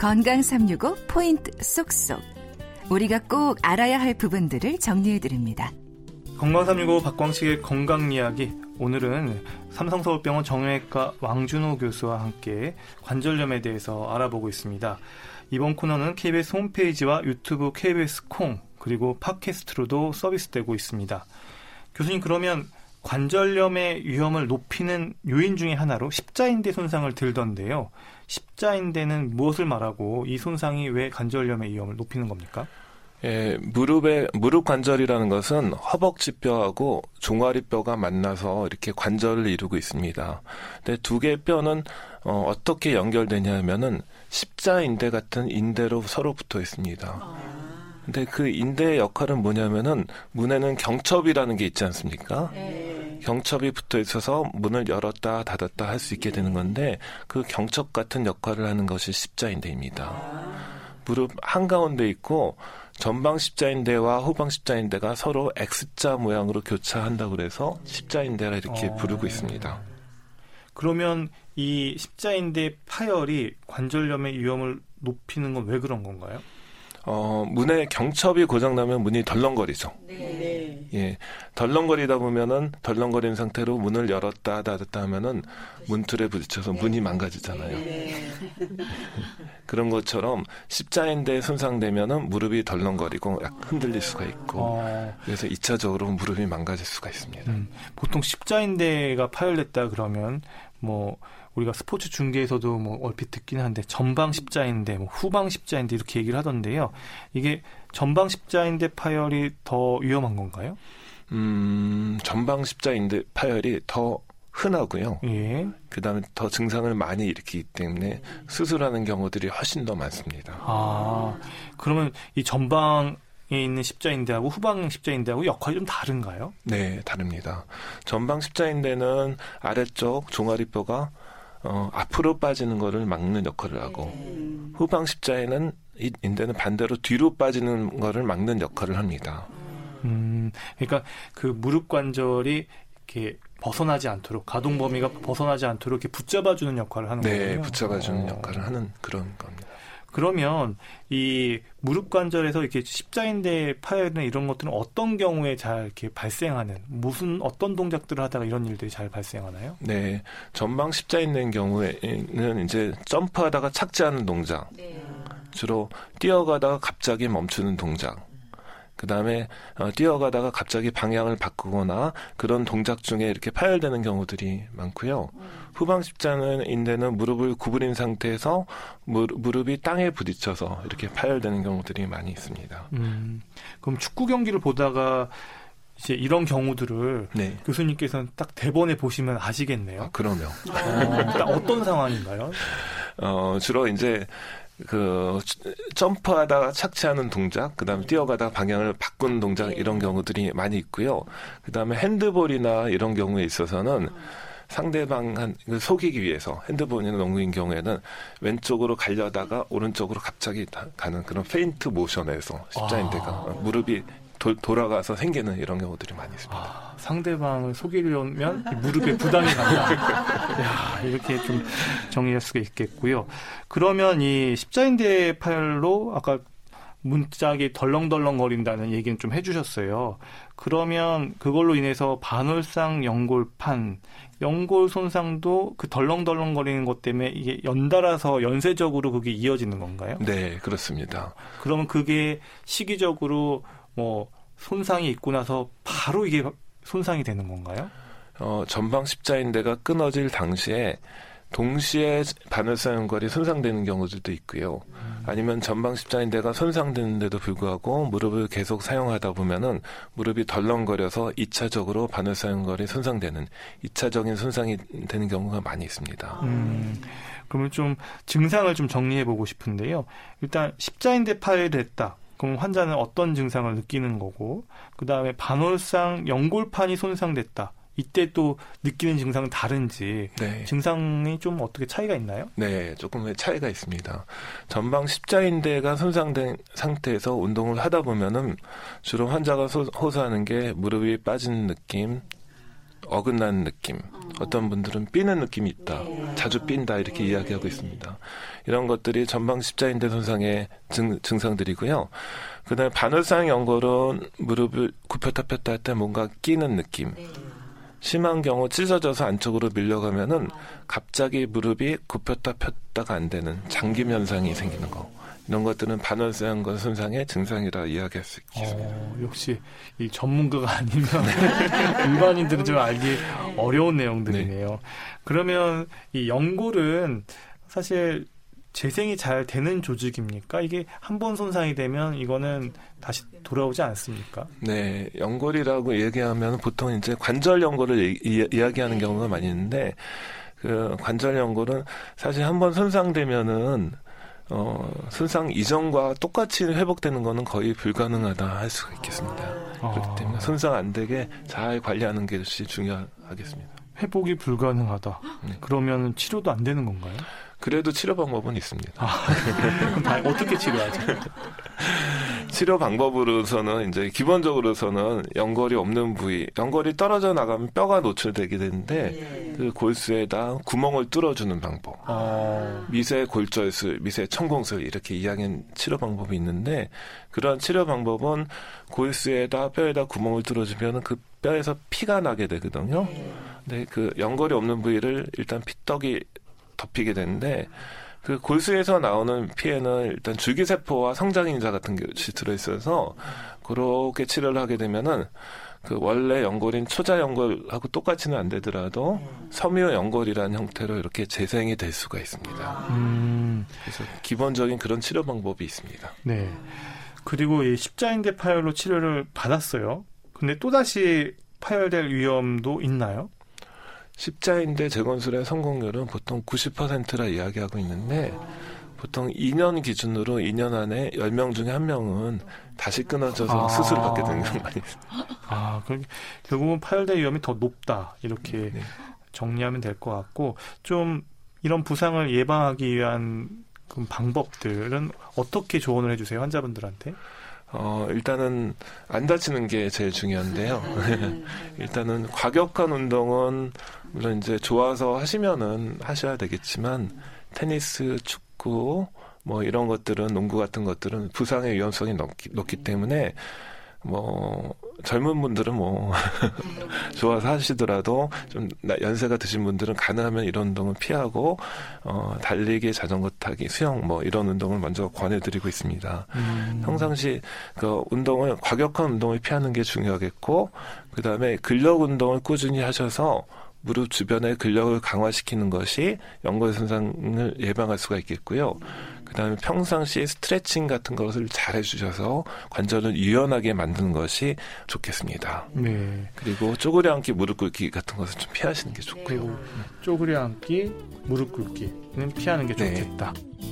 건강 365 포인트 쏙쏙. 우리가 꼭 알아야 할 부분들을 정리해 드립니다. 건강 365 박광식의 건강 이야기. 오늘은 삼성서울병원 정형외과 왕준호 교수와 함께 관절염에 대해서 알아보고 있습니다. 이번 코너는 KBS 홈페이지와 유튜브 KBS 콩 그리고 팟캐스트로도 서비스되고 있습니다. 교수님 그러면 관절염의 위험을 높이는 요인 중의 하나로 십자인대 손상을 들던데요. 십자인대는 무엇을 말하고 이 손상이 왜 관절염의 위험을 높이는 겁니까? 예, 무릎의 무릎 관절이라는 것은 허벅지뼈하고 종아리뼈가 만나서 이렇게 관절을 이루고 있습니다. 근데 두 개의 뼈는 어, 어떻게 연결되냐면은 십자인대 같은 인대로 서로 붙어 있습니다. 근데 그 인대의 역할은 뭐냐면은 문에는 경첩이라는 게 있지 않습니까? 네. 경첩이 붙어 있어서 문을 열었다 닫았다 할 수 있게 되는 건데 그 경첩 같은 역할을 하는 것이 십자인대입니다. 아. 무릎 한가운데 있고 전방 십자인대와 후방 십자인대가 서로 X자 모양으로 교차한다고 그래서 십자인대라 이렇게 어. 부르고 있습니다. 그러면 이 십자인대 파열이 관절염의 위험을 높이는 건 왜 그런 건가요? 어, 문의 경첩이 고장나면 문이 덜렁거리죠. 네. 예. 덜렁거리다 보면은 덜렁거린 상태로 문을 열었다 닫았다 하면은 문틀에 부딪혀서 네. 문이 망가지잖아요. 네. 그런 것처럼 십자인대 손상되면은 무릎이 덜렁거리고 약 흔들릴 수가 있고 어. 그래서 2차적으로 무릎이 망가질 수가 있습니다. 음, 보통 십자인대가 파열됐다 그러면 뭐 우리가 스포츠 중계에서도 뭐 얼핏 듣긴 한데 전방 십자인대, 뭐 후방 십자인대 이렇게 얘기를 하던데요. 이게 전방 십자인대 파열이 더 위험한 건가요? 음, 전방 십자인대 파열이 더 흔하고요. 예. 그다음에 더 증상을 많이 일으키기 때문에 수술하는 경우들이 훨씬 더 많습니다. 아, 그러면 이 전방 에 있는 십자인대하고 후방 십자인대하고 역할이 좀 다른가요? 네, 다릅니다. 전방 십자인대는 아래쪽 종아리뼈가 어, 앞으로 빠지는 거를 막는 역할을 하고 네. 후방 십자에는 이 인대는 반대로 뒤로 빠지는 거를 막는 역할을 합니다. 음, 그러니까 그 무릎 관절이 이렇게 벗어나지 않도록 가동 범위가 네. 벗어나지 않도록 이렇게 붙잡아주는 역할을 하는 네, 거예요. 네, 붙잡아주는 어. 역할을 하는 그런 겁니다. 그러면 이 무릎 관절에서 이렇게 십자인대 파열이나 이런 것들은 어떤 경우에 잘 이렇게 발생하는 무슨 어떤 동작들을 하다가 이런 일들이 잘 발생하나요? 네, 전방 십자인대인 경우에는 이제 점프하다가 착지하는 동작, 네. 주로 뛰어가다가 갑자기 멈추는 동작. 그 다음에 어, 뛰어가다가 갑자기 방향을 바꾸거나 그런 동작 중에 이렇게 파열되는 경우들이 많고요. 음. 후방 십자는 인대는 무릎을 구부린 상태에서 무릎, 이 땅에 부딪혀서 이렇게 파열되는 경우들이 많이 있습니다. 음, 그럼 축구 경기를 보다가 이제 이런 경우들을 네. 교수님께서는 딱 대본에 보시면 아시겠네요. 아, 그럼요. 어, 어떤 상황인가요? 어, 주로 이제 그 점프하다가 착지하는 동작, 그다음에 뛰어가다가 방향을 바꾸는 동작 네. 이런 경우들이 많이 있고요. 그다음에 핸드볼이나 이런 경우에 있어서는 상대방 한 속이기 위해서 핸드볼이나 농구인 경우에는 왼쪽으로 가려다가 오른쪽으로 갑자기 가는 그런 페인트 모션에서 십자인대가 아. 무릎이 도, 돌아가서 생기는 이런 경우들이 많이 있습니다. 아, 상대방을 속이려면 무릎에 부담이 간다. 야, 이렇게 좀 정리할 수가 있겠고요. 그러면 이 십자인대 파열로 아까 문짝이 덜렁덜렁 거린다는 얘기는 좀 해주셨어요. 그러면 그걸로 인해서 반월상 연골판, 연골 손상도 그 덜렁덜렁 거리는 것 때문에 이게 연달아서 연쇄적으로 그게 이어지는 건가요? 네, 그렇습니다. 그러면 그게 시기적으로 뭐 손상이 있고 나서 바로 이게 손상이 되는 건가요? 어, 전방 십자인대가 끊어질 당시에 동시에 바늘사 연골이 손상되는 경우들도 있고요. 음. 아니면 전방 십자인대가 손상되는데도 불구하고 무릎을 계속 사용하다 보면은 무릎이 덜렁거려서 2차적으로 바늘사 연골이 손상되는 2차적인 손상이 되는 경우가 많이 있습니다. 음. 그러면 좀 증상을 좀 정리해 보고 싶은데요. 일단 십자인대 파열됐다. 그럼 환자는 어떤 증상을 느끼는 거고, 그 다음에 반월상 연골판이 손상됐다. 이때 또 느끼는 증상은 다른지 네. 증상이 좀 어떻게 차이가 있나요? 네, 조금의 차이가 있습니다. 전방 십자인대가 손상된 상태에서 운동을 하다 보면은 주로 환자가 소, 호소하는 게 무릎이 빠지는 느낌, 어긋나는 느낌, 어떤 분들은 삐는 느낌이 있다, 자주 삔다 이렇게 이야기하고 있습니다. 이런 것들이 전방 십자인대 손상의 증, 증상들이고요. 그다음에 반월상 연골은 무릎을 굽혔다 폈다 할 때 뭔가 끼는 느낌. 심한 경우 찢어져서 안쪽으로 밀려가면은 갑자기 무릎이 굽혔다 폈다가 안 되는 장김 현상이 생기는 거. 이런 것들은 반월상과 손상의 증상이라 이야기할 수 있겠습니다. 어, 역시 이 전문가가 아니면 일반인들은 좀 알기 어려운 내용들이네요. 네. 그러면 이 연골은 사실 재생이 잘 되는 조직입니까? 이게 한 번 손상이 되면 이거는 다시 돌아오지 않습니까? 네, 연골이라고 얘기하면 보통 이제 관절 연골을 이, 야기하는 경우가 많이 있는데 그 관절 연골은 사실 한 번 손상되면은 어, 손상 이전과 똑같이 회복되는 거는 거의 불가능하다 할 수가 있겠습니다. 아. 그렇기 때문에 손상 안 되게 잘 관리하는 것이 중요하겠습니다. 회복이 불가능하다. 네. 그러면 치료도 안 되는 건가요? 그래도 치료 방법은 있습니다. 아, 어떻게 치료하죠? 치료 방법으로서는 이제 기본적으로서는 연골이 없는 부위, 연골이 떨어져 나가면 뼈가 노출되게 되는데 네. 그 골수에다 구멍을 뚫어주는 방법. 아. 미세 골절술, 미세 천공술 이렇게 이야기한 치료 방법이 있는데 그런 치료 방법은 골수에다 뼈에다 구멍을 뚫어주면 그 뼈에서 피가 나게 되거든요. 네. 근데 그 연골이 없는 부위를 일단 피떡이 덮이게 되는데 그 골수에서 나오는 피해는 일단 줄기세포와 성장인자 같은 것이 들어있어서 그렇게 치료를 하게 되면은 그 원래 연골인 초자 연골하고 똑같이는 안 되더라도 섬유 연골이라는 형태로 이렇게 재생이 될 수가 있습니다. 음. 그래서 기본적인 그런 치료 방법이 있습니다. 네. 그리고 이 십자인대 파열로 치료를 받았어요. 근데 또다시 파열될 위험도 있나요? 십자인대 재건술의 성공률은 보통 90%라 이야기하고 있는데 보통 2년 기준으로 2년 안에 10명 중에 1명은 다시 끊어져서 아. 수술을 받게 되는 경우가 있습니다. 아, 그럼 결국은 파열대 위험이 더 높다. 이렇게 네. 정리하면 될 것 같고 좀 이런 부상을 예방하기 위한 그 방법들은 어떻게 조언을 해주세요 환자분들한테? 어, 일단은 안 다치는 게 제일 중요한데요. 일단은 과격한 운동은 물론 이제 좋아서 하시면은 하셔야 되겠지만 테니스, 축구 뭐 이런 것들은 농구 같은 것들은 부상의 위험성이 높기, 높기 때문에 뭐 젊은 분들은 뭐 좋아서 하시더라도 좀 연세가 드신 분들은 가능하면 이런 운동을 피하고 어 달리기, 자전거 타기, 수영 뭐 이런 운동을 먼저 권해드리고 있습니다. 음. 평상시 그 운동을 과격한 운동을 피하는 게 중요하겠고 그 다음에 근력 운동을 꾸준히 하셔서 무릎 주변의 근력을 강화시키는 것이 연골 손상을 예방할 수가 있겠고요. 그다음에 평상시에 스트레칭 같은 것을 잘 해주셔서 관절을 유연하게 만드는 것이 좋겠습니다. 네. 그리고 쪼그려 앉기, 무릎 꿇기 같은 것을 좀 피하시는 게 좋고요. 쪼그려 앉기, 무릎 꿇기는 피하는 게 네. 좋겠다. 네.